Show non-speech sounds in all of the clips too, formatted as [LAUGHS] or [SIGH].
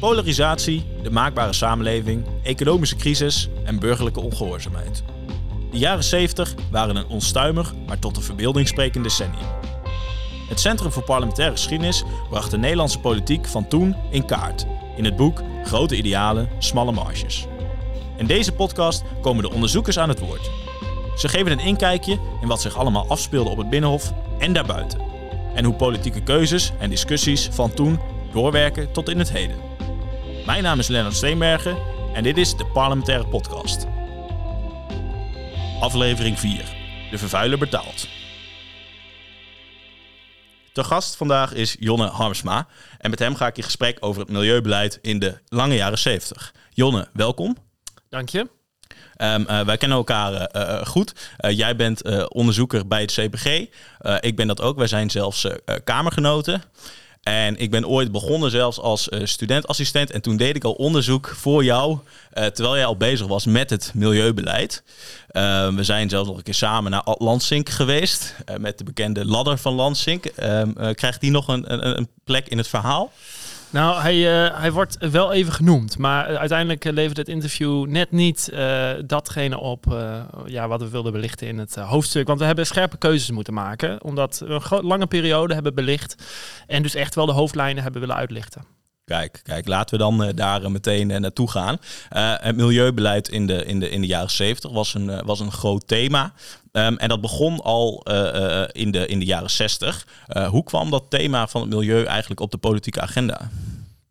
Polarisatie, de maakbare samenleving, economische crisis en burgerlijke ongehoorzaamheid. De jaren 70 waren een onstuimig, maar tot de verbeelding sprekend decennium. Het Centrum voor Parlementaire Geschiedenis bracht de Nederlandse politiek van toen in kaart. In het boek Grote Idealen, Smalle Marges. In deze podcast komen de onderzoekers aan het woord. Ze geven een inkijkje in wat zich allemaal afspeelde op het Binnenhof en daarbuiten. En hoe politieke keuzes en discussies van toen doorwerken tot in het heden. Mijn naam is Lennart Steenbergen en dit is de Parlementaire Podcast. Aflevering 4. De vervuiler betaalt. De gast vandaag is Jonne Harmsma. En met hem ga ik in gesprek over het milieubeleid in de lange jaren 70. Jonne, welkom. Dank je. Um, uh, wij kennen elkaar uh, goed. Uh, jij bent onderzoeker bij het CPG. ik ben dat ook. Wij zijn zelfs kamergenoten. En ik ben ooit begonnen zelfs als uh, studentassistent. En toen deed ik al onderzoek voor jou, uh, terwijl jij al bezig was met het milieubeleid. Uh, we zijn zelfs nog een keer samen naar Lansink geweest, met de bekende ladder van Lansink. Ehm, krijgt die nog een, een, een plek in het verhaal? Nou, hij, uh, hij wordt wel even genoemd. Maar uh, uiteindelijk uh, levert het interview net niet datgene op ja, wat we wilden belichten in het hoofdstuk. Want we hebben scherpe keuzes moeten maken. Omdat we een lange periode hebben belicht. En dus echt wel de hoofdlijnen hebben willen uitlichten. Kijk, kijk, laten we dan daar meteen naartoe gaan. het milieubeleid in de, in de, in de jaren 70 was een, was een groot thema. Um, en dat begon al in, de, in de jaren 60. Uh, hoe kwam dat thema van het milieu eigenlijk op de politieke agenda?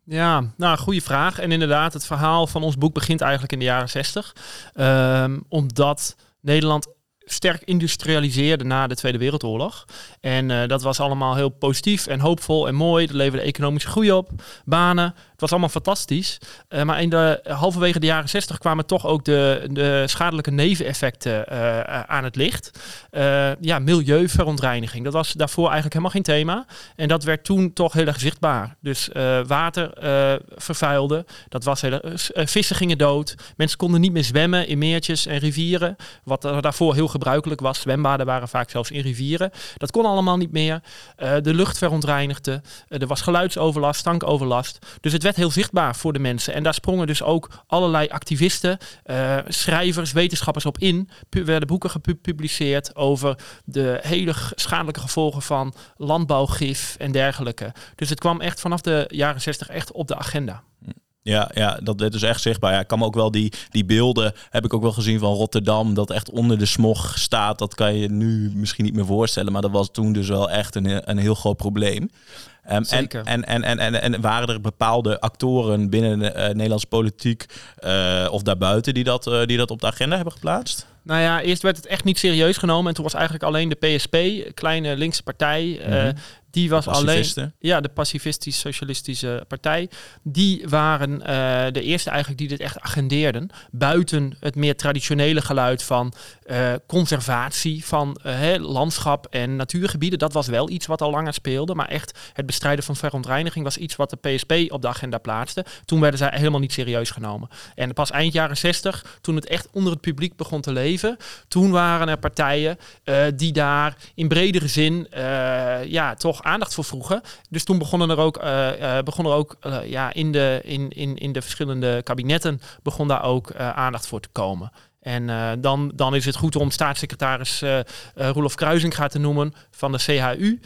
Ja, nou, goede vraag. En inderdaad, het verhaal van ons boek begint eigenlijk in de jaren 60. Um, omdat Nederland sterk industrialiseerde na de Tweede Wereldoorlog. En uh, dat was allemaal heel positief en hoopvol en mooi. Dat leverde economische groei op, banen. Het was allemaal fantastisch. Uh, maar in de halverwege de jaren 60 kwamen toch ook de, de schadelijke neveneffecten uh, aan het licht. ja, milieuverontreiniging. Dat was daarvoor eigenlijk helemaal geen thema. En dat werd toen toch heel erg zichtbaar. Dus water vervuilde. Dat was heel, vissen gingen dood. Mensen konden niet meer zwemmen in meertjes en rivieren. Wat daarvoor heel gebruikelijk was. Zwembaden waren vaak zelfs in rivieren. Dat kon allemaal niet meer. de lucht verontreinigde. er was geluidsoverlast, stankoverlast. Dus het werd heel zichtbaar voor de mensen. En daar sprongen dus ook allerlei activisten, uh, schrijvers, wetenschappers op in. Werden boeken gepubliceerd over de hele schadelijke gevolgen van landbouwgif en dergelijke. Dus het kwam echt vanaf de jaren 60 echt op de agenda. Ja, ja, dat is dus echt zichtbaar. Ja, ik kan ook wel die, die beelden, heb ik ook wel gezien van Rotterdam, dat echt onder de smog staat. Dat kan je nu misschien niet meer voorstellen, maar dat was toen dus wel echt een, een heel groot probleem. Um, en, en, en, en, en, en waren er bepaalde actoren binnen de uh, Nederlandse politiek uh, of daarbuiten die dat, uh, die dat op de agenda hebben geplaatst? Nou ja, eerst werd het echt niet serieus genomen. En toen was eigenlijk alleen de PSP, kleine linkse partij, mm -hmm. Die was alleen. Ja, de pacifistisch-socialistische partij. Die waren uh, de eerste eigenlijk die dit echt agendeerden. Buiten het meer traditionele geluid van uh, conservatie van uh, landschap en natuurgebieden. Dat was wel iets wat al langer speelde. Maar echt het bestrijden van verontreiniging was iets wat de PSP op de agenda plaatste. Toen werden zij helemaal niet serieus genomen. En pas eind jaren 60, toen het echt onder het publiek begon te leven. Toen waren er partijen die daar in bredere zin ja, toch aandacht voor vroegen. Dus toen begonnen er ook, uh, uh, begon er ook uh, ja, in, de, in, in, in de verschillende kabinetten begon daar ook aandacht voor te komen. En dan, dan is het goed om staatssecretaris Roelof Kruisinga te noemen van de CHU.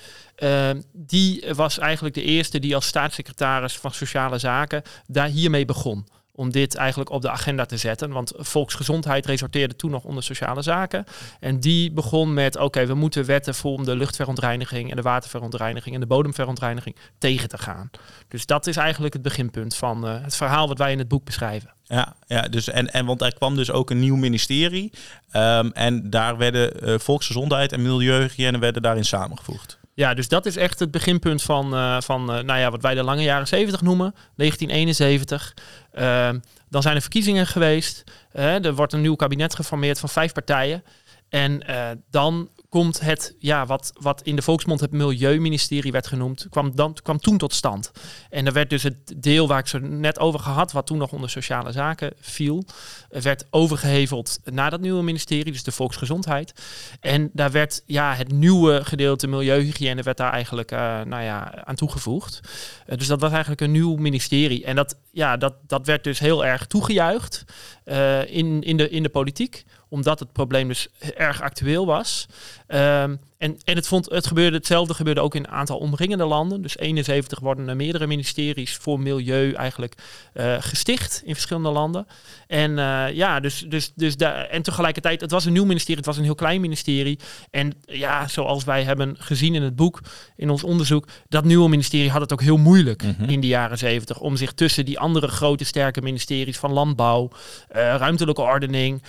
die was eigenlijk de eerste die als staatssecretaris van Sociale Zaken daar hiermee begon om dit eigenlijk op de agenda te zetten. Want volksgezondheid resorteerde toen nog onder sociale zaken. En die begon met, oké, we moeten wetten voor om de luchtverontreiniging en de waterverontreiniging en de bodemverontreiniging tegen te gaan. Dus dat is eigenlijk het beginpunt van uh, het verhaal wat wij in het boek beschrijven. Ja, ja dus en, en want er kwam dus ook een nieuw ministerie. Um, en daar werden uh, volksgezondheid en milieuhygiëne werden daarin samengevoegd. Ja, dus dat is echt het beginpunt van, uh, van uh, nou ja, wat wij de lange jaren 70 noemen, 1971. Uh, dan zijn er verkiezingen geweest. er wordt een nieuw kabinet geformeerd van vijf partijen. En dan komt het, ja, wat, wat in de volksmond het Milieuministerie werd genoemd, kwam, dan, kwam toen tot stand. En er werd dus het deel waar ik zo net over gehad, wat toen nog onder sociale zaken viel, werd overgeheveld naar dat nieuwe ministerie, dus de volksgezondheid. En daar werd ja, het nieuwe gedeelte milieuhygiëne werd daar eigenlijk uh, nou ja, aan toegevoegd. Uh, dus dat was eigenlijk een nieuw ministerie. En dat, ja, dat, dat werd dus heel erg toegejuicht uh, in, in, de, in de politiek omdat het probleem dus erg actueel was. Um, en, en het, vond, het gebeurde hetzelfde gebeurde ook in een aantal omringende landen. Dus 71 worden er meerdere ministeries voor milieu eigenlijk uh, gesticht in verschillende landen. En uh, ja, dus, dus, dus daar, en tegelijkertijd, het was een nieuw ministerie, het was een heel klein ministerie. En ja, zoals wij hebben gezien in het boek, in ons onderzoek, dat nieuwe ministerie had het ook heel moeilijk mm -hmm. in de jaren 70 om zich tussen die andere grote sterke ministeries van landbouw, uh, ruimtelijke ordening,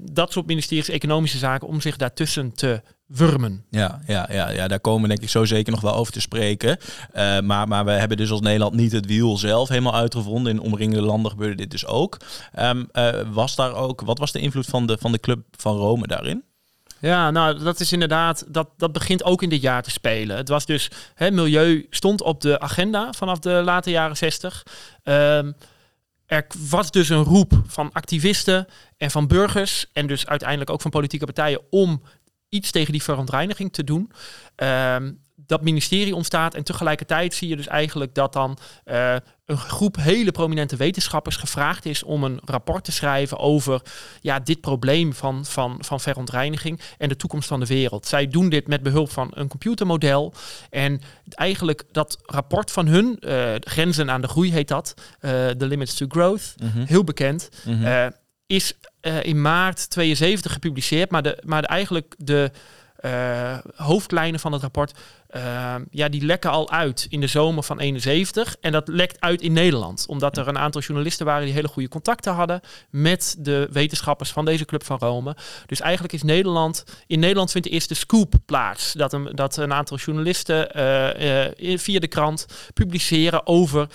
dat soort ministeries, economische zaken, om zich daartussen te wurmen. Ja, ja, ja, ja, daar komen denk ik zo zeker nog wel over te spreken. Uh, maar, maar we hebben dus als Nederland niet het wiel zelf helemaal uitgevonden. In omringende landen gebeurde dit dus ook. Um, uh, was daar ook, wat was de invloed van de, van de Club van Rome daarin? Ja, nou, dat is inderdaad, dat, dat begint ook in dit jaar te spelen. Het was dus, hè, milieu stond op de agenda vanaf de late jaren 60. Um, er was dus een roep van activisten en van burgers en dus uiteindelijk ook van politieke partijen om iets tegen die verontreiniging te doen. Um, dat ministerie ontstaat en tegelijkertijd zie je dus eigenlijk dat dan uh, een groep hele prominente wetenschappers gevraagd is om een rapport te schrijven over ja, dit probleem van, van, van verontreiniging en de toekomst van de wereld. Zij doen dit met behulp van een computermodel en eigenlijk dat rapport van hun, uh, Grenzen aan de Groei heet dat, uh, The Limits to Growth, mm -hmm. heel bekend, mm -hmm. Is uh, in maart 72 gepubliceerd, maar, de, maar de, eigenlijk de uh, hoofdlijnen van het rapport, uh, ja, die lekken al uit in de zomer van 71. En dat lekt uit in Nederland, omdat er een aantal journalisten waren die hele goede contacten hadden met de wetenschappers van deze Club van Rome. Dus eigenlijk is Nederland, in Nederland vindt eerst de scoop plaats, dat een, dat een aantal journalisten uh, via de krant publiceren over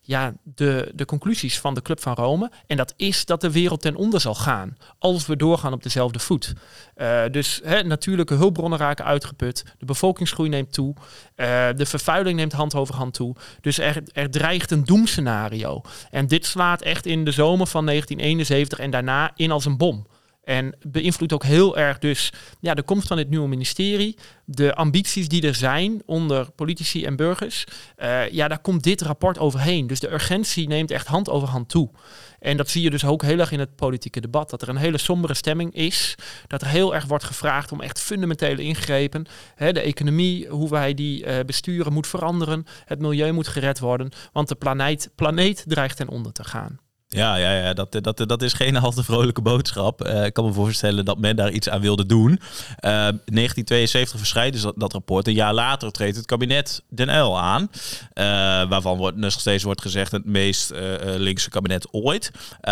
ja, de, de conclusies van de Club van Rome. En dat is dat de wereld ten onder zal gaan als we doorgaan op dezelfde voet. Uh, dus hè, natuurlijke hulpbronnen raken uitgeput, de bevolkingsgroei neemt toe, uh, de vervuiling neemt hand over hand toe. Dus er, er dreigt een doemscenario. En dit slaat echt in de zomer van 1971 en daarna in als een bom. En beïnvloedt ook heel erg dus ja, de komst van dit nieuwe ministerie, de ambities die er zijn onder politici en burgers. Uh, ja, daar komt dit rapport overheen. Dus de urgentie neemt echt hand over hand toe. En dat zie je dus ook heel erg in het politieke debat. Dat er een hele sombere stemming is. Dat er heel erg wordt gevraagd om echt fundamentele ingrepen. Hè, de economie, hoe wij die uh, besturen, moet veranderen. Het milieu moet gered worden. Want de planeet, planeet dreigt ten onder te gaan. Ja, ja, ja dat, dat, dat is geen [LAUGHS] al te vrolijke boodschap. Uh, ik kan me voorstellen dat men daar iets aan wilde doen. Uh, 1972 verschijnt dus dat, rapport. Een jaar later treedt het kabinet Den Uyl aan. Uh, waarvan wordt, nog steeds wordt gezegd het meest linkse kabinet ooit.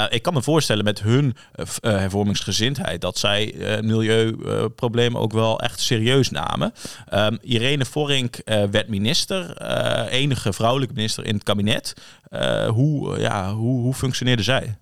ik kan me voorstellen met hun hervormingsgezindheid... dat zij milieuproblemen ook wel echt serieus namen. Um, Irene Vorink werd minister. enige vrouwelijke minister in het kabinet. hoe, ja, hoe, hoe functioneert zij?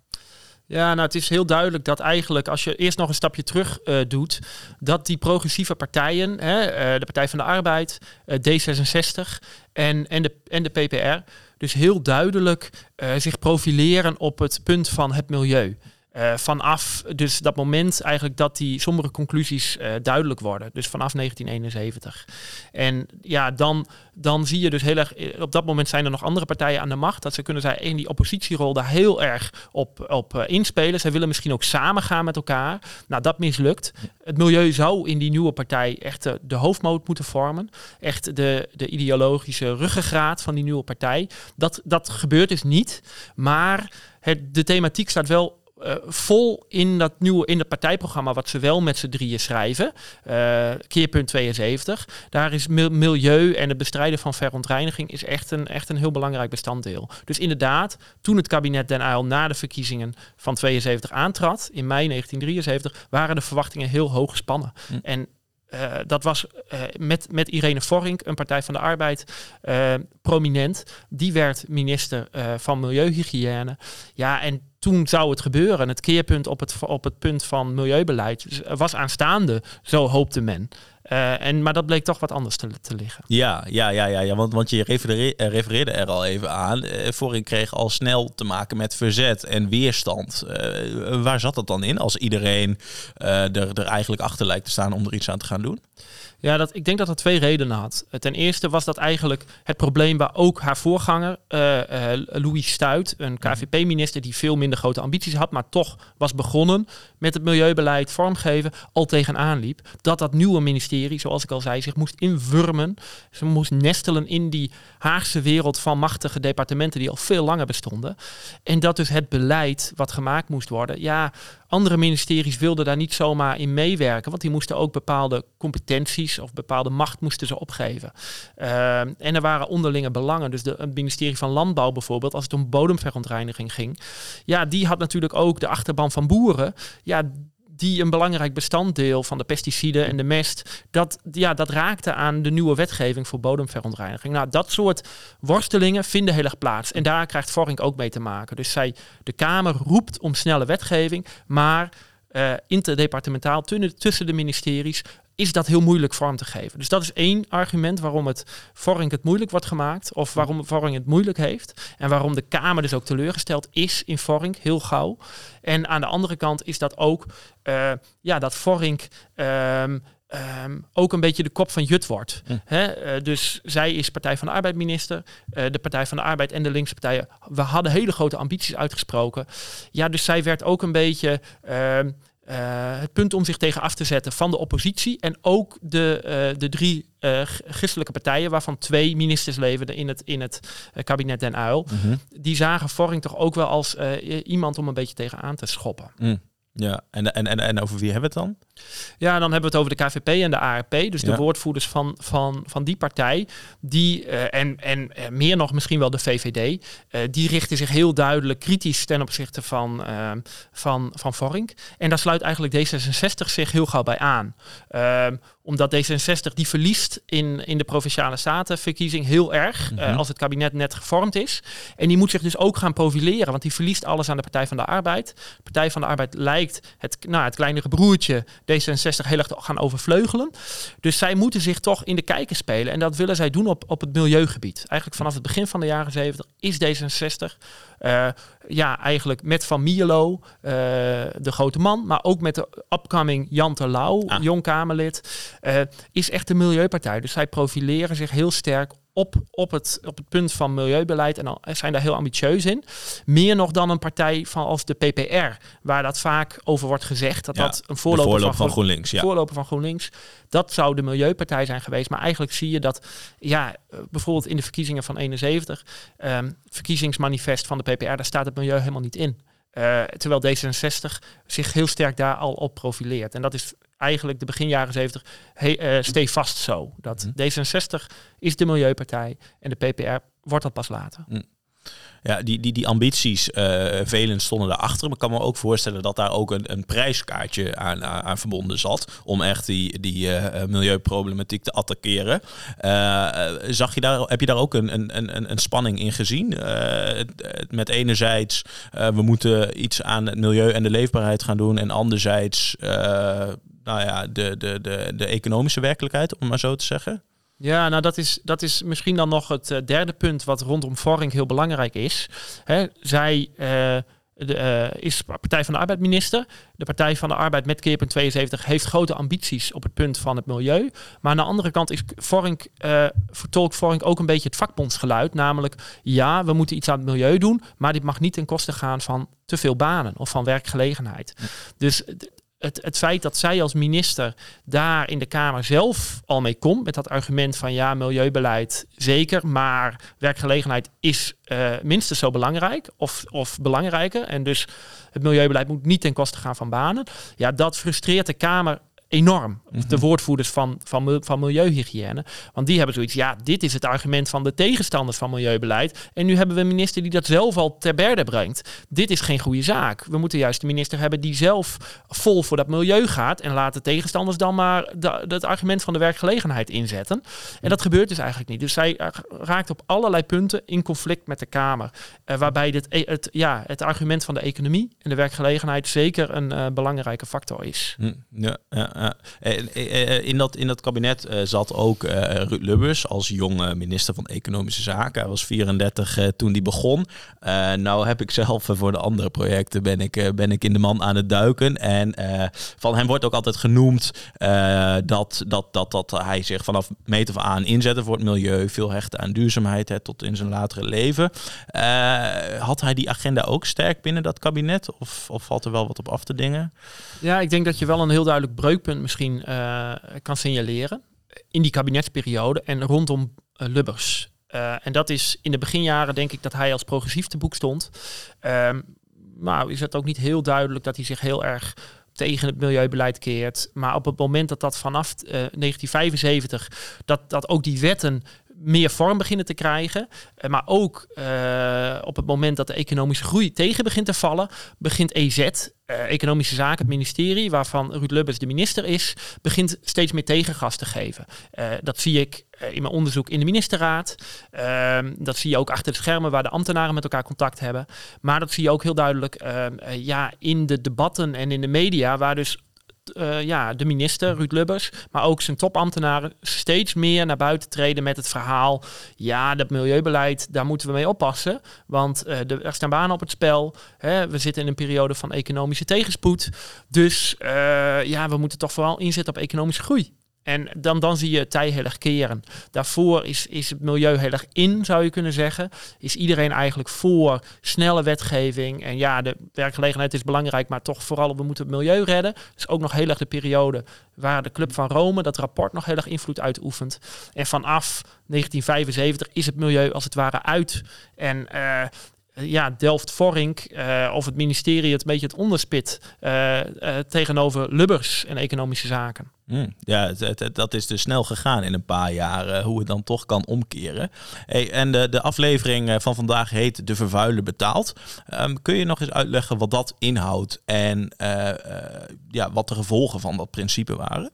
Ja, nou het is heel duidelijk dat eigenlijk als je eerst nog een stapje terug uh, doet, dat die progressieve partijen, hè, uh, de Partij van de Arbeid, uh, D66 en, en, de, en de PPR, dus heel duidelijk zich profileren op het punt van het milieu. Uh, vanaf dus dat moment eigenlijk dat die sombere conclusies uh, duidelijk worden. Dus vanaf 1971. En ja, dan, dan zie je dus heel erg... Eh, op dat moment zijn er nog andere partijen aan de macht. Dat ze kunnen zij in die oppositierol daar heel erg op, op uh, inspelen. Zij willen misschien ook samen gaan met elkaar. Nou, dat mislukt. Het milieu zou in die nieuwe partij echt de, de hoofdmoot moeten vormen. Echt de, de ideologische ruggengraat van die nieuwe partij. Dat, dat gebeurt dus niet. Maar het, de thematiek staat wel uh, vol in dat nieuwe in het partijprogramma wat ze wel met z'n drieën schrijven. Uh, keerpunt 72. Daar is milieu en het bestrijden van verontreiniging is echt een, echt een heel belangrijk bestanddeel. Dus inderdaad, toen het kabinet Den Uyl na de verkiezingen van 72 aantrad, in mei 1973, waren de verwachtingen heel hoog gespannen. Hm. En uh, dat was uh, met, met Irene Vorink, een Partij van de Arbeid, uh, prominent. Die werd minister van Milieuhygiëne. Ja, en toen zou het gebeuren. Het keerpunt op het, op het punt van milieubeleid was aanstaande, zo hoopte men. Uh, en, maar dat bleek toch wat anders te, te liggen. Ja, ja, ja, ja, ja want, want je refereerde, refereerde er al even aan. Uh, Voring kreeg al snel te maken met verzet en weerstand. Uh, waar zat dat dan in als iedereen er, er eigenlijk achter lijkt te staan om er iets aan te gaan doen? Ja, dat, ik denk dat dat twee redenen had. Ten eerste was dat eigenlijk het probleem waar ook haar voorganger, uh, uh, Louis Stuit, een mhm. KVP-minister die veel minder grote ambities had, maar toch was begonnen met het milieubeleid vormgeven, al tegenaan liep. Dat dat nieuwe ministerie, zoals ik al zei, zich moest invurmen. Ze moest nestelen in die Haagse wereld van machtige departementen die al veel langer bestonden. En dat dus het beleid wat gemaakt moest worden, ja, andere ministeries wilden daar niet zomaar in meewerken, want die moesten ook bepaalde competenties of bepaalde macht moesten ze opgeven. Uh, en er waren onderlinge belangen. Dus de, het ministerie van Landbouw bijvoorbeeld, als het om bodemverontreiniging ging, ja, die had natuurlijk ook de achterban van boeren. Ja, die een belangrijk bestanddeel van de pesticiden en de mest, dat, ja, dat raakte aan de nieuwe wetgeving voor bodemverontreiniging. Nou, dat soort worstelingen vinden heel erg plaats. En daar krijgt Vorink ook mee te maken. Dus zij, de Kamer roept om snelle wetgeving, maar uh, interdepartementaal tussen de ministeries is dat heel moeilijk vorm te geven. Dus dat is één argument waarom het Vorink het moeilijk wordt gemaakt. Of waarom Vorink het moeilijk heeft. En waarom de Kamer dus ook teleurgesteld is in Vorink, heel gauw. En aan de andere kant is dat ook uh, ja, dat Vorink um, Um, ook een beetje de kop van Jut wordt. Hm. Uh, dus zij is Partij van de Arbeid minister. Uh, de Partij van de Arbeid en de linkse partijen. We hadden hele grote ambities uitgesproken. Ja, dus zij werd ook een beetje. Uh, uh, het punt om zich tegen af te zetten van de oppositie en ook de, uh, de drie uh, christelijke partijen, waarvan twee ministers leverden in het, in het kabinet Den Uil, -hmm. die zagen Vorring toch ook wel als iemand om een beetje tegenaan te schoppen. Mm. Ja, en, en, en, en over wie hebben we het dan? Ja, dan hebben we het over de KVP en de ARP, dus de woordvoerders van, van, van die partij. Die, uh, en, en uh, meer nog misschien wel de VVD, uh, die richten zich heel duidelijk kritisch ten opzichte van, van, van Vorink. En daar sluit eigenlijk D66 zich heel gauw bij aan. Omdat D66 die verliest in, in de provinciale statenverkiezing heel erg mm -hmm. als het kabinet net gevormd is. En die moet zich dus ook gaan profileren, want die verliest alles aan de Partij van de Arbeid. De Partij van de Arbeid lijkt het, nou, het kleinere broertje D66 heel erg te gaan overvleugelen. Dus zij moeten zich toch in de kijker spelen. En dat willen zij doen op, op het milieugebied. Eigenlijk vanaf het begin van de jaren 70 is D66 uh, ja, eigenlijk met Van Mierlo, uh, de grote man, maar ook met de upcoming Jan Terlouw, ah. jong Kamerlid, uh, is echt de milieupartij. Dus zij profileren zich heel sterk op, op, het, op het punt van milieubeleid en dan zijn daar heel ambitieus in. Meer nog dan een partij van als de PPR, waar dat vaak over wordt gezegd dat dat een voorloper, van, van, GroenLinks, ja. voorloper van GroenLinks, dat zou de milieupartij zijn geweest. Maar eigenlijk zie je dat, ja, bijvoorbeeld in de verkiezingen van 71, um, ehm, verkiezingsmanifest van de PPR, daar staat het milieu helemaal niet in. Uh, terwijl D66 zich heel sterk daar al op profileert. En dat is eigenlijk de begin jaren 70 hey, uh, stevast zo. Dat mhm. D66 is de milieupartij en de PPR wordt dat pas later. Mm. Ja, die, die, die ambities, uh, velen stonden daarachter. Maar ik kan me ook voorstellen dat daar ook een, een prijskaartje aan, aan, verbonden zat. Om echt die, die uh, milieuproblematiek te attackeren. Uh, zag je daar, heb je daar ook een, een, een, een spanning in gezien? met enerzijds, we moeten iets aan het milieu en de leefbaarheid gaan doen. En anderzijds, nou ja, de, de, de, de economische werkelijkheid, om maar zo te zeggen. Ja, nou dat is, dat is misschien dan nog het uh, derde punt wat rondom Vorink heel belangrijk is. Hè, zij uh, de, uh, is Partij van de Arbeid minister. De Partij van de Arbeid met keerpunt 72 heeft grote ambities op het punt van het milieu. Maar aan de andere kant is Vorink, vertolkt Vorink ook een beetje het vakbondsgeluid. Namelijk, ja, we moeten iets aan het milieu doen, maar dit mag niet ten koste gaan van te veel banen of van werkgelegenheid. Dus het, feit dat zij als minister daar in de Kamer zelf al mee komt met dat argument van ja, milieubeleid zeker, maar werkgelegenheid is uh, minstens zo belangrijk of, of belangrijker. En dus het milieubeleid moet niet ten koste gaan van banen. Ja, dat frustreert de Kamer enorm. De mhm. woordvoerders van, van, van milieuhygiëne. Want die hebben zoiets, ja, dit is het argument van de tegenstanders van milieubeleid. En nu hebben we een minister die dat zelf al ter berde brengt. Dit is geen goede zaak. We moeten juist de minister hebben die zelf vol voor dat milieu gaat. En laat de tegenstanders dan maar het argument van de werkgelegenheid inzetten. En dat gebeurt dus eigenlijk niet. Dus zij raakt op allerlei punten in conflict met de Kamer. Uh, waarbij dit, e-, het, ja, het argument van de economie en de werkgelegenheid zeker een uh, belangrijke factor is. Hm, ja, ja, ja. In, dat, in dat kabinet zat ook Ruud Lubbers als jonge minister van Economische Zaken. Hij was 34 toen die begon. nou heb ik zelf voor de andere projecten ben ik, ben ik in de man aan het duiken. En van hem wordt ook altijd genoemd dat, dat, dat, dat hij zich vanaf meet af aan inzette voor het milieu. Veel hechten aan duurzaamheid tot in zijn latere leven. had hij die agenda ook sterk binnen dat kabinet? Of, of valt er wel wat op af te dingen? Ja, ik denk dat je wel een heel duidelijk misschien uh, kan signaleren in die kabinetsperiode en rondom uh, Lubbers. Uh, en dat is in de beginjaren denk ik dat hij als progressief te boek stond. Maar is het ook niet heel duidelijk dat hij zich heel erg tegen het milieubeleid keert. Maar op het moment dat dat vanaf uh, 1975, dat, dat ook die wetten meer vorm beginnen te krijgen. Uh, maar ook uh, op het moment dat de economische groei tegen begint te vallen, begint EZ, eh, Economische Zaken, het ministerie, waarvan Ruud Lubbers de minister is, begint steeds meer tegengas te geven. dat zie ik in mijn onderzoek in de ministerraad. Ehm, dat zie je ook achter de schermen waar de ambtenaren met elkaar contact hebben. Maar dat zie je ook heel duidelijk ehm, ja, in de debatten en in de media, waar dus uh, ja, de minister, Ruud Lubbers, maar ook zijn topambtenaren steeds meer naar buiten treden met het verhaal. Ja, dat milieubeleid, daar moeten we mee oppassen. Want uh, de, er staan banen op het spel. Hè, we zitten in een periode van economische tegenspoed. Dus uh, ja, we moeten toch vooral inzetten op economische groei. En dan, dan zie je het tij heel erg keren. Daarvoor is, is het milieu heel erg in, zou je kunnen zeggen. Is iedereen eigenlijk voor snelle wetgeving. En ja, de werkgelegenheid is belangrijk, maar toch vooral we moeten het milieu redden. Dus ook nog heel erg de periode waar de Club van Rome dat rapport nog heel erg invloed uitoefent. En vanaf 1975 is het milieu als het ware uit. En uh, ja, Delft-Vorink uh, of het ministerie het een beetje het onderspit uh, tegenover Lubbers en economische zaken. Mm, ja, dat is dus snel gegaan in een paar jaar, hoe het dan toch kan omkeren. En de, de aflevering van vandaag heet De Vervuiler betaalt. Um, kun je nog eens uitleggen wat dat inhoudt en ja, wat de gevolgen van dat principe waren?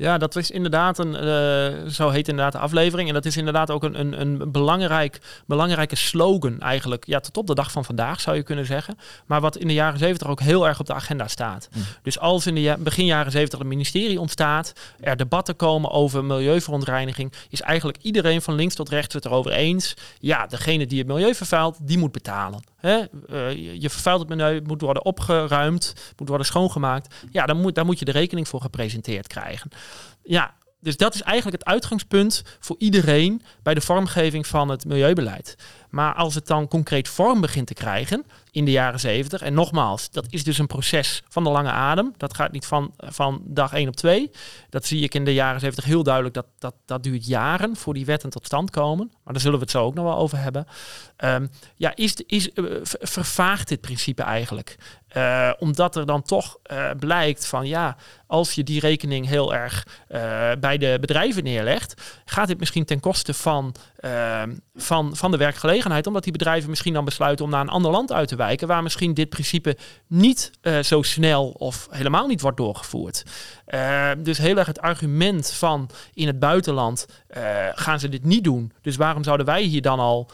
Ja, dat is inderdaad een, uh, zo heet inderdaad de aflevering. En dat is inderdaad ook een, een, een belangrijk, belangrijke slogan eigenlijk. Ja, tot op de dag van vandaag zou je kunnen zeggen. Maar wat in de jaren zeventig ook heel erg op de agenda staat. Mm. Dus als in de begin jaren zeventig het ministerie ontstaat, er debatten komen over milieuverontreiniging, is eigenlijk iedereen van links tot rechts het erover eens. Ja, degene die het milieu vervuilt, die moet betalen. Hè? Uh, je vervuilt het milieu, moet worden opgeruimd, moet worden schoongemaakt. Ja, dan moet, daar moet je de rekening voor gepresenteerd krijgen. Ja, dus dat is eigenlijk het uitgangspunt voor iedereen bij de vormgeving van het milieubeleid. Maar als het dan concreet vorm begint te krijgen in de jaren zeventig, en nogmaals, dat is dus een proces van de lange adem. Dat gaat niet van, van dag 1 op 2. Dat zie ik in de jaren zeventig heel duidelijk. Dat, dat, dat duurt jaren voor die wetten tot stand komen. Maar daar zullen we het zo ook nog wel over hebben. Um, ja, is, is, uh, vervaagt dit principe eigenlijk? Uh, omdat er dan toch uh, blijkt van ja, als je die rekening heel erg bij de bedrijven neerlegt, gaat dit misschien ten koste van, ehm, van, van de werkgelegenheid omdat die bedrijven misschien dan besluiten om naar een ander land uit te wijken, waar misschien dit principe niet uh, zo snel of helemaal niet wordt doorgevoerd. Uh, dus heel erg het argument van in het buitenland uh, gaan ze dit niet doen. Dus waarom zouden wij hier dan al,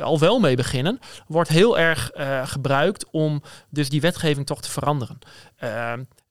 al wel mee beginnen? Wordt heel erg gebruikt om dus die wetgeving toch te veranderen.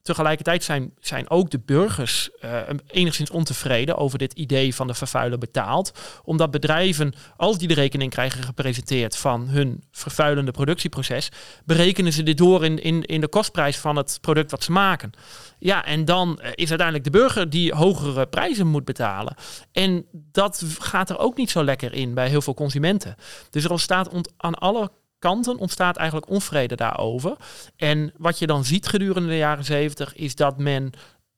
Tegelijkertijd zijn, zijn ook de burgers uh, enigszins ontevreden over dit idee van de vervuiler betaalt. Omdat bedrijven, als die de rekening krijgen gepresenteerd van hun vervuilende productieproces, berekenen ze dit door in, in, in de kostprijs van het product wat ze maken. Ja, en dan eh, is uiteindelijk de burger die hogere prijzen moet betalen. En dat gaat er ook niet zo lekker in bij heel veel consumenten. Dus er ontstaat aan alle ontstaat eigenlijk onvrede daarover. En wat je dan ziet gedurende de jaren zeventig is dat men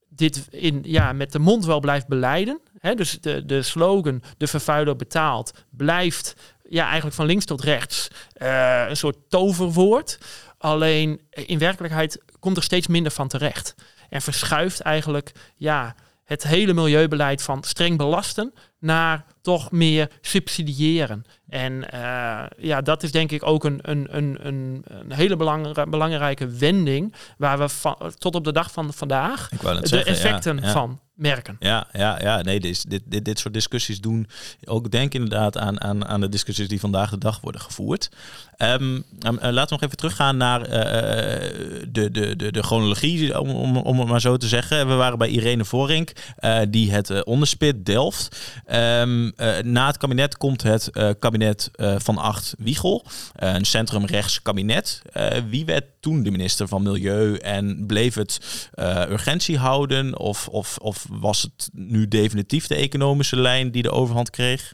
dit in, ja, met de mond wel blijft beleiden. Hè? Dus de, de slogan, de vervuiler betaalt, blijft ja, eigenlijk van links tot rechts uh, een soort toverwoord. Alleen in werkelijkheid komt er steeds minder van terecht. En verschuift eigenlijk ja, het hele milieubeleid van streng belasten naar toch meer subsidiëren. En uh, ja, dat is denk ik ook een, een, een, een, hele belangrijke wending waar we van, tot op de dag van vandaag de effecten van merken. Ja, ja, ja. Nee, dit, dit, dit, dit soort discussies doen ook denk inderdaad aan, aan, aan de discussies die vandaag de dag worden gevoerd. Um, laten we nog even teruggaan naar uh, de, de, de, de chronologie, om, om, om het maar zo te zeggen. We waren bij Irene Vorink, die het onderspit delft. Um, na het kabinet komt het kabinet van Acht Wiegel, een centrumrechts kabinet. wie werd toen de minister van Milieu en bleef het urgentie houden of, of, of was het nu definitief de economische lijn die de overhand kreeg?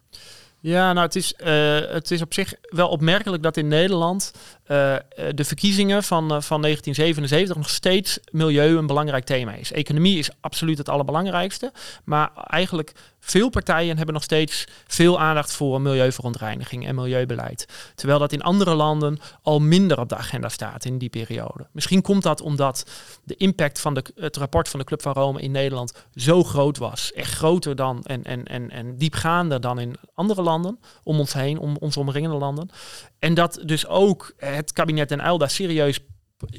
Ja, nou, het is, uh, het is op zich wel opmerkelijk dat in Nederland uh, de verkiezingen van, van 1977 nog steeds milieu een belangrijk thema is. Economie is absoluut het allerbelangrijkste, maar eigenlijk veel partijen hebben nog steeds veel aandacht voor milieuverontreiniging en milieubeleid. Terwijl dat in andere landen al minder op de agenda staat in die periode. Misschien komt dat omdat de impact van de, het rapport van de Club van Rome in Nederland zo groot was. Echt groter dan en, en, en, en diepgaander dan in andere landen om ons heen, om ons omringende landen. En dat dus ook het kabinet Den Uyl daar serieus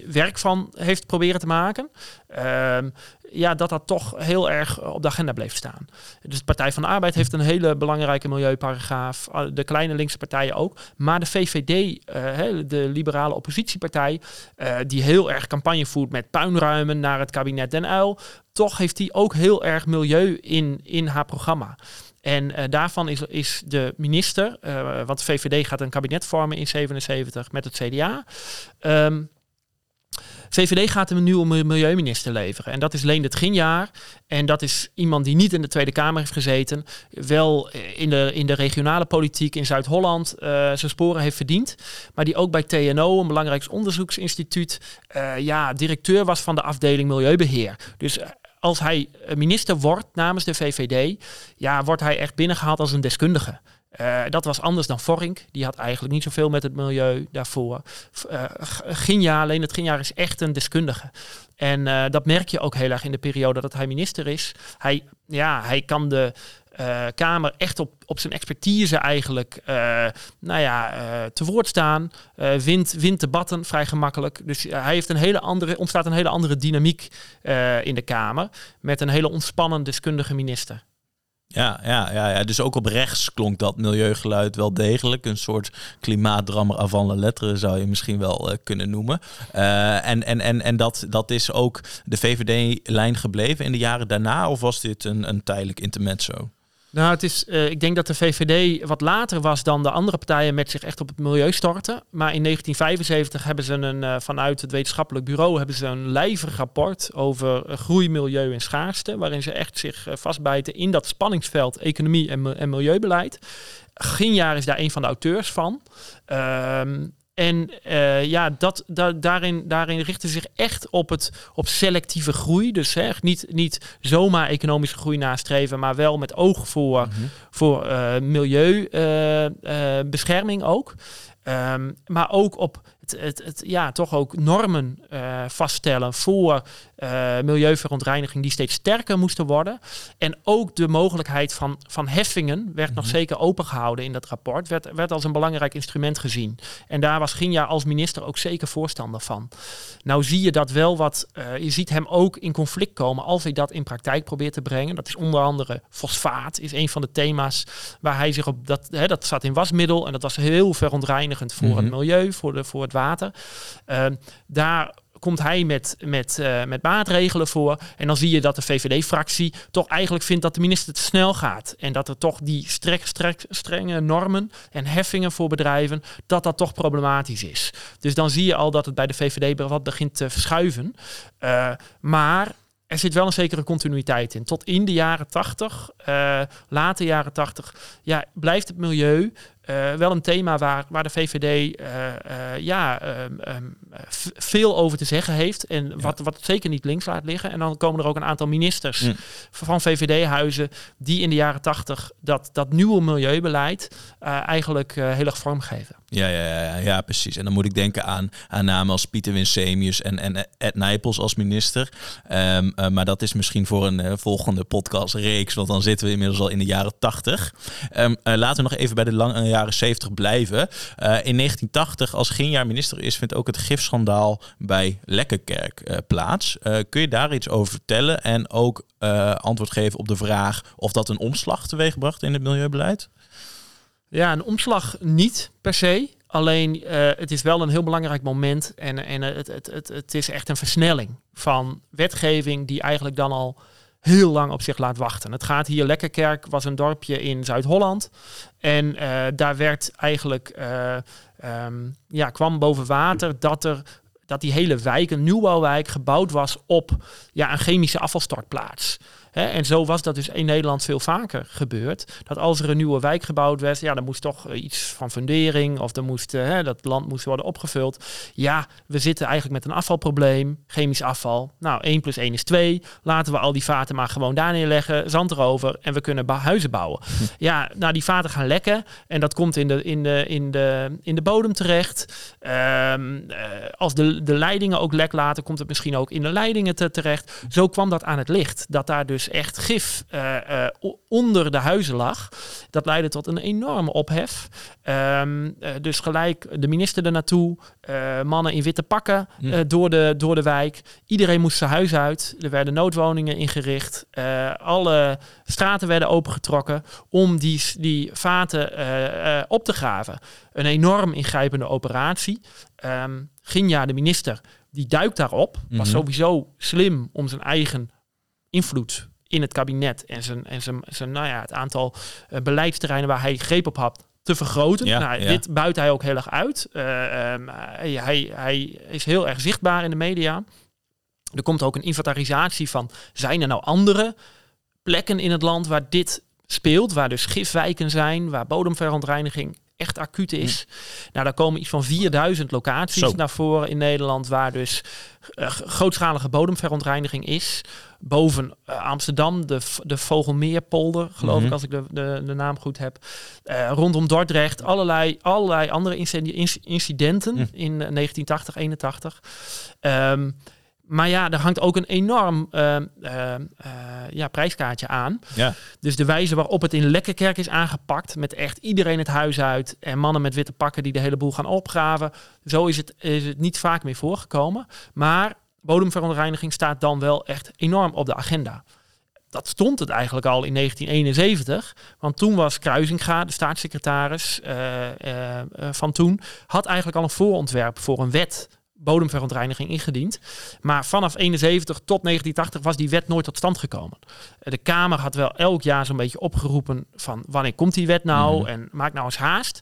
werk van heeft proberen te maken. Ehm, ja, dat dat toch heel erg op de agenda bleef staan. Dus de Partij van de Arbeid heeft een hele belangrijke milieuparagraaf. De kleine linkse partijen ook. Maar de VVD, eh, de liberale oppositiepartij, uh, die heel erg campagne voert met puinruimen naar het kabinet Den Uyl. Toch heeft die ook heel erg milieu in, in haar programma. En uh, daarvan is, is de minister, uh, want VVD gaat een kabinet vormen in 77 met het CDA. Ehm, VVD gaat een nieuwe milieuminister leveren. En dat is Leendert Ginjaar. En dat is iemand die niet in de Tweede Kamer heeft gezeten. Wel eh, in de, in de regionale politiek in Zuid-Holland uh, zijn sporen heeft verdiend. Maar die ook bij TNO, een belangrijk onderzoeksinstituut, ja, directeur was van de afdeling Milieubeheer. Dus als hij minister wordt namens de VVD, ja, wordt hij echt binnengehaald als een deskundige. Uh, dat was anders dan Vorink. Die had eigenlijk niet zoveel met het milieu daarvoor. Uh, Ginja, alleen het Ginja is echt een deskundige. En dat merk je ook heel erg in de periode dat hij minister is. Hij, ja, hij kan de Kamer echt op, op zijn expertise eigenlijk nou ja, te woord staan. wint, wint debatten vrij gemakkelijk. Dus hij heeft een hele andere, ontstaat een hele andere dynamiek in de Kamer. Met een hele ontspannen deskundige minister. Ja, ja, ja, ja, dus ook op rechts klonk dat milieugeluid wel degelijk. Een soort klimaatdrammer avant la lettre zou je misschien wel kunnen noemen. En en, en, en dat, dat is ook de VVD-lijn gebleven in de jaren daarna? Of was dit een, een tijdelijk intermezzo? Nou, het is, uh, ik denk dat de VVD wat later was dan de andere partijen met zich echt op het milieu storten. Maar in 1975 hebben ze een, uh, vanuit het wetenschappelijk bureau hebben ze een lijvig rapport over uh, groei, milieu en schaarste. Waarin ze echt zich vastbijten in dat spanningsveld economie en, en milieubeleid. Ginjaar is daar een van de auteurs van. Ehm, en uh, ja, dat, da, daarin, daarin richten zich echt op, het, op selectieve groei. Dus hè, niet, niet zomaar economische groei nastreven, maar wel met oog voor, mm -hmm. voor uh, milieubescherming uh, ook. Um, maar ook op het, het, het, ja, toch ook normen vaststellen voor uh, milieuverontreiniging die steeds sterker moesten worden. En ook de mogelijkheid van, van heffingen werd nog mhm. zeker opengehouden in dat rapport. Werd, werd als een belangrijk instrument gezien. En daar was Ginja als minister ook zeker voorstander van. Nou zie je dat wel wat, uh, je ziet hem ook in conflict komen als hij dat in praktijk probeert te brengen. Dat is onder andere fosfaat, is een van de thema's waar hij zich op, dat, hè, dat staat in wasmiddel en dat was heel verontreinigend voor het mhm. milieu, voor, de, voor het water. Uh, daar komt hij met, met, uh, met maatregelen voor. En dan zie je dat de VVD-fractie toch eigenlijk vindt dat de minister te snel gaat. En dat er toch die strek, strek, strenge normen en heffingen voor bedrijven, dat dat toch problematisch is. Dus dan zie je al dat het bij de VVD wat begint te verschuiven. Uh, maar er zit wel een zekere continuïteit in. Tot in de jaren 80, uh, late jaren 80, ja, blijft het milieu uh, wel een thema waar, waar de VVD uh, uh, ja, um, veel over te zeggen heeft. En ja. wat, wat zeker niet links laat liggen. En dan komen er ook een aantal ministers mm. van VVD-huizen die in de jaren tachtig dat, dat nieuwe milieubeleid eigenlijk heel erg vormgeven. Ja, ja, ja, ja, precies. En dan moet ik denken aan, namen als Pieter Winsemius en, en Ed Nijpels als minister. Ehm, eh, maar dat is misschien voor een uh, volgende podcastreeks, want dan zitten we inmiddels al in de jaren 80. Um, uh, laten we nog even bij de lange jaren 70 blijven. in 1980, als geen jaar minister is, vindt ook het gifschandaal bij Lekkerkerk plaats. kun je daar iets over vertellen en ook antwoord geven op de vraag of dat een omslag teweegbracht in het milieubeleid? Ja, een omslag niet per se. Alleen uh, het is wel een heel belangrijk moment en, en het, het, het, het is echt een versnelling van wetgeving die eigenlijk dan al heel lang op zich laat wachten. Het gaat hier, Lekkerkerk was een dorpje in Zuid-Holland. En uh, daar werd eigenlijk, um, ja, kwam boven water dat er dat die hele wijk, een nieuwbouwwijk, gebouwd was op ja, een chemische afvalstortplaats en zo was dat dus in Nederland veel vaker gebeurd. Dat als er een nieuwe wijk gebouwd werd, ja, dan moest toch eh, iets van fundering of er moest, uh, dat land moest worden opgevuld. Ja, we zitten eigenlijk met een afvalprobleem, chemisch afval. Nou, 1 plus 1 is 2. Laten we al die vaten maar gewoon daar neerleggen, zand erover en we kunnen huizen bouwen. Ja, nou, die vaten gaan lekken en dat komt in de, in de, in de, in de bodem terecht. Um, als de, de leidingen ook lek laten, komt het misschien ook in de leidingen te, terecht. Zo kwam dat aan het licht. Dat daar dus dus echt gif uh, uh, onder de huizen lag. Dat leidde tot een enorme ophef. Um, uh, dus gelijk de minister er naartoe, mannen in witte pakken hm. door, de, door de wijk. Iedereen moest zijn huis uit. Er werden noodwoningen ingericht. alle straten werden opengetrokken om die, die vaten op te graven. Een enorm ingrijpende operatie. Um, Ginja, de minister, die duikt daarop. Was mhm. sowieso slim om zijn eigen invloed in het kabinet en zijn, en zijn, zijn nou ja, het aantal uh, beleidsterreinen waar hij greep op had te vergroten. Ja, nou, Dit buit hij ook heel erg uit. Uh, hij, hij is heel erg zichtbaar in de media. Er komt ook een inventarisatie van, zijn er nou andere plekken in het land waar dit speelt, waar dus gifwijken zijn, waar bodemverontreiniging echt acuut is. Nou, daar komen iets van 4000 locaties naar voren in Nederland waar dus uh, grootschalige bodemverontreiniging is. Boven uh, Amsterdam, de, de Vogelmeerpolder, geloof ik, mhm. als ik de, de, de naam goed heb. Uh, rondom Dordrecht, allerlei, allerlei andere incidenten mhm. in 1980, 81. Um, maar ja, er hangt ook een enorm uh, uh, ja, prijskaartje aan. Ja. Dus de wijze waarop het in Lekkerkerk is aangepakt, met echt iedereen het huis uit en mannen met witte pakken die de hele boel gaan opgraven, zo is het, is het niet vaak meer voorgekomen. Maar bodemverontreiniging staat dan wel echt enorm op de agenda. Dat stond het eigenlijk al in 1971, want toen was Kruisinga, de staatssecretaris van toen, had eigenlijk al een voorontwerp voor een wet bodemverontreiniging ingediend. Maar vanaf 71 tot 1980 was die wet nooit tot stand gekomen. Eh, de Kamer had wel elk jaar zo'n beetje opgeroepen van wanneer komt die wet nou mhm. en maak nou eens haast.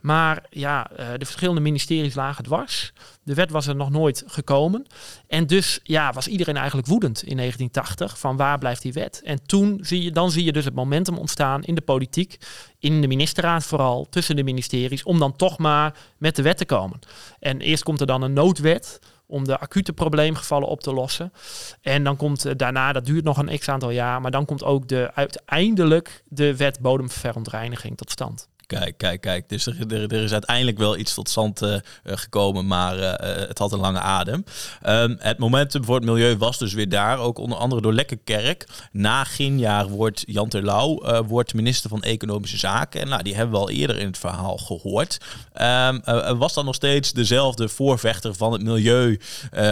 Maar ja, eh, de verschillende ministeries lagen dwars. De wet was er nog nooit gekomen. En dus ja, was iedereen eigenlijk woedend in 1980 van waar blijft die wet? En toen zie je, dan zie je dus het momentum ontstaan in de politiek, in de ministerraad vooral, tussen de ministeries, om dan toch maar met de wet te komen. En eerst komt er dan een noodwet om de acute probleemgevallen op te lossen. En dan komt uh, daarna, dat duurt nog een x aantal jaar, maar dan komt ook de, uiteindelijk de wet bodemverontreiniging tot stand. Kijk, kijk, kijk. Dus er, er, is uiteindelijk wel iets tot stand uh, gekomen, maar uh, het had een lange adem. Um, het momentum voor het milieu was dus weer daar, ook onder andere door Lekkerkerk. Na Ginjaar wordt Jan Terlouw wordt minister van Economische Zaken. En nou, die hebben we al eerder in het verhaal gehoord. Um, was dan nog steeds dezelfde voorvechter van het milieu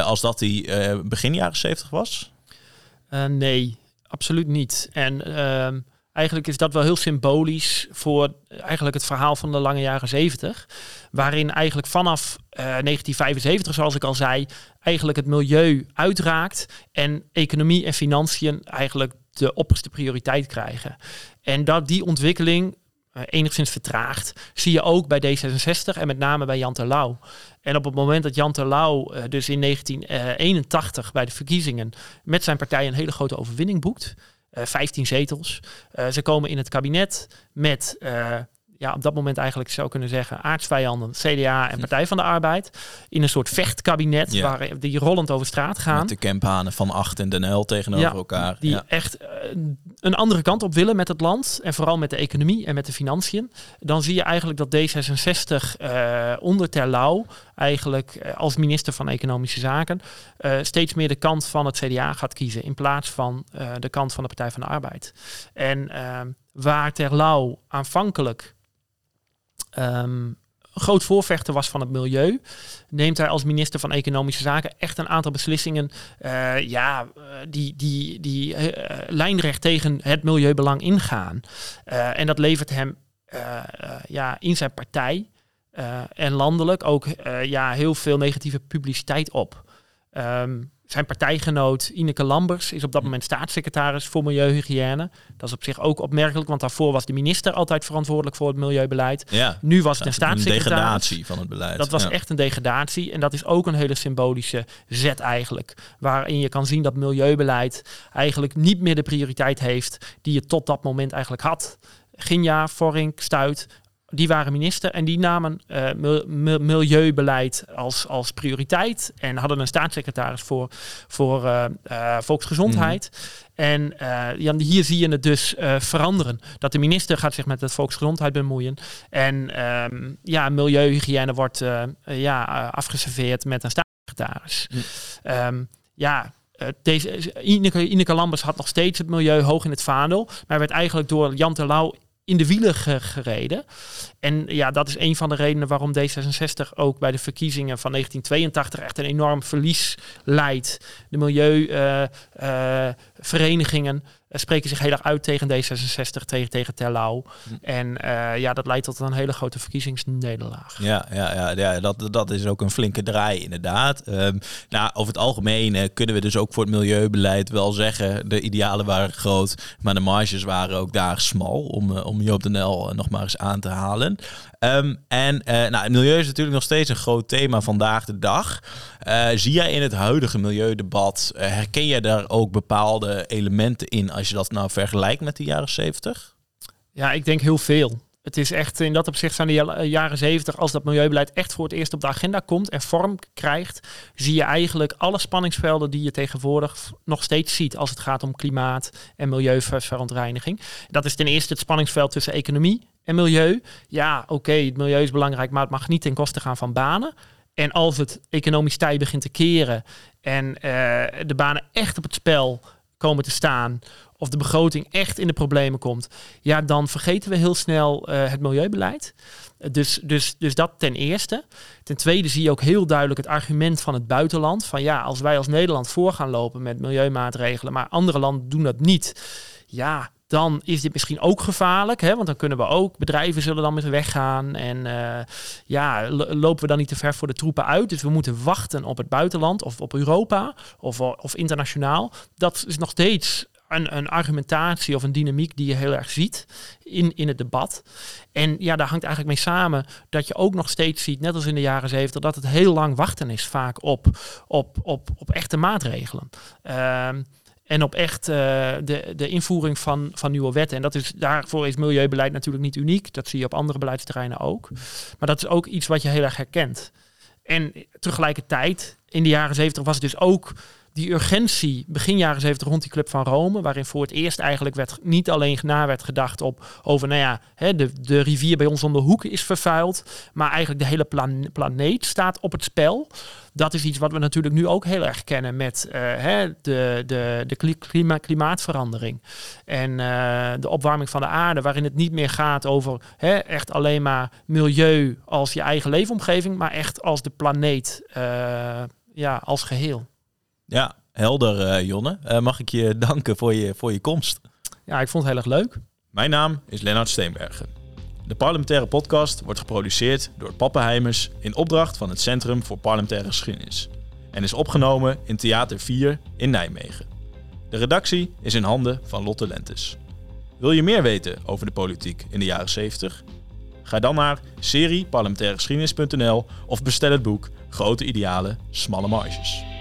als dat hij begin jaren 70 was? nee, absoluut niet. En... Eigenlijk is dat wel heel symbolisch voor eigenlijk het verhaal van de lange jaren 70. Waarin eigenlijk vanaf uh, eh, 1975, zoals ik al zei, eigenlijk het milieu uitraakt. En economie en financiën eigenlijk de opperste prioriteit krijgen. En dat die ontwikkeling uh, enigszins vertraagt, zie je ook bij D66 en met name bij Jan Terlouw. En op het moment dat Jan Terlouw uh, dus in 1981 bij de verkiezingen met zijn partij een hele grote overwinning boekt, 15 eh, zetels. Eh, ze komen in het kabinet met eh, ja, op dat moment eigenlijk zou kunnen zeggen, aardsvijanden, CDA en Partij van de Arbeid, in een soort vechtkabinet waar die rollend over straat gaan. Met de campanen van Acht en Den L tegenover elkaar. Die echt uh, een andere kant op willen met het land en vooral met de economie en met de financiën. Dan zie je eigenlijk dat D66 uh, onder Terlouw eigenlijk uh, als minister van Economische Zaken steeds meer de kant van het CDA gaat kiezen in plaats van de kant van de Partij van de Arbeid. En ehm, waar Terlouw aanvankelijk um, groot voorvechter was van het milieu, neemt hij als minister van Economische Zaken echt een aantal beslissingen uh, ja, eh, die, die, die uh, lijnrecht tegen het milieubelang ingaan. En dat levert hem ja, in zijn partij en landelijk ook ja, heel veel negatieve publiciteit op. Um, zijn partijgenoot Ineke Lambers is op dat moment staatssecretaris voor milieuhygiëne. Dat is op zich ook opmerkelijk, want daarvoor was de minister altijd verantwoordelijk voor het milieubeleid. Ja, nu was het een staatssecretaris. Een degradatie van het beleid. Dat was echt een degradatie en dat is ook een hele symbolische zet eigenlijk. Waarin je kan zien dat milieubeleid eigenlijk niet meer de prioriteit heeft die je tot dat moment eigenlijk had. Ginja, Vorink, Stuit die waren minister en die namen uh, milieubeleid als, als prioriteit en hadden een staatssecretaris voor, voor uh, uh, volksgezondheid. Mhm. En ja, hier zie je het dus veranderen. Dat de minister gaat zich met de volksgezondheid bemoeien. En um, ja, milieuhygiëne wordt ja, afgeserveerd met een staatssecretaris. Mm. ja, deze, Ineke, Ineke Lambers had nog steeds het milieu hoog in het vaandel. Maar werd eigenlijk door Jan Terlouw in de wielen gereden. En ja, dat is een van de redenen waarom D66 ook bij de verkiezingen van 1982 echt een enorm verlies leidt. De milieuverenigingen uh, spreken zich heel erg uit tegen D66, tegen, tegen Terlouw. Hm. En uh, ja, dat leidt tot een hele grote verkiezingsnederlaag. Ja, ja, ja, ja dat, dat is ook een flinke draai inderdaad. Um, nou, over het algemeen uh, kunnen we dus ook voor het milieubeleid wel zeggen... de idealen waren groot, maar de marges waren ook daar smal... om, uh, om Joop de Nel nog maar eens aan te halen. Um, en nou, het milieu is natuurlijk nog steeds een groot thema vandaag de dag. zie jij in het huidige milieudebat, herken jij daar ook bepaalde elementen in... als je dat nou vergelijkt met de jaren 70? Ja, ik denk heel veel. Het is echt in dat opzicht van de jaren 70, als dat milieubeleid echt voor het eerst op de agenda komt en vorm krijgt, zie je eigenlijk alle spanningsvelden die je tegenwoordig nog steeds ziet als het gaat om klimaat en milieuverontreiniging. Dat is ten eerste het spanningsveld tussen economie en milieu. Ja, oké, het milieu is belangrijk, maar het mag niet ten koste gaan van banen. En als het economisch tij begint te keren en uh, de banen echt op het spel komen te staan, of de begroting echt in de problemen komt, ja, dan vergeten we heel snel uh, het milieubeleid. Dus, dus, dus dat ten eerste. Ten tweede zie je ook heel duidelijk het argument van het buitenland. Van ja, als wij als Nederland voor gaan lopen met milieumaatregelen, maar andere landen doen dat niet. Ja, dan is dit misschien ook gevaarlijk. Hè? Want dan kunnen we ook, bedrijven zullen dan met weggaan. En uh, ja, lopen we dan niet te ver voor de troepen uit. Dus we moeten wachten op het buitenland of op Europa of, of internationaal. Dat is nog steeds een, een, argumentatie of een dynamiek die je heel erg ziet in, in het debat. En ja, daar hangt eigenlijk mee samen dat je ook nog steeds ziet, net als in de jaren zeventig, dat het heel lang wachten is vaak op, op, op, op echte maatregelen. Uh, en op echt uh, de, de invoering van, van nieuwe wetten. En dat is, daarvoor is milieubeleid natuurlijk niet uniek. Dat zie je op andere beleidsterreinen ook. Maar dat is ook iets wat je heel erg herkent. En tegelijkertijd, in de jaren zeventig was het dus ook die urgentie begin jaren 70 rond die Club van Rome, waarin voor het eerst eigenlijk werd, niet alleen na werd gedacht op over, nou ja, hè, de, de rivier bij ons om de hoek is vervuild, maar eigenlijk de hele planeet staat op het spel. Dat is iets wat we natuurlijk nu ook heel erg kennen met uh, hè, de, de, de klima klimaatverandering en uh, de opwarming van de aarde, waarin het niet meer gaat over hè, echt alleen maar milieu als je eigen leefomgeving, maar echt als de planeet uh, ja, als geheel. Ja, helder uh, Jonne. Uh, mag ik je [LAUGHS] danken voor je, voor je komst. Ja, ik vond het heel erg leuk. Mijn naam is Lennart Steenbergen. De parlementaire podcast wordt geproduceerd door Pappenheimers in opdracht van het Centrum voor Parlementaire Geschiedenis en is opgenomen in Theater 4 in Nijmegen. De redactie is in handen van Lotte Lentes. Wil je meer weten over de politiek in de jaren 70? Ga dan naar serie of bestel het boek Grote Idealen, Smalle Marges.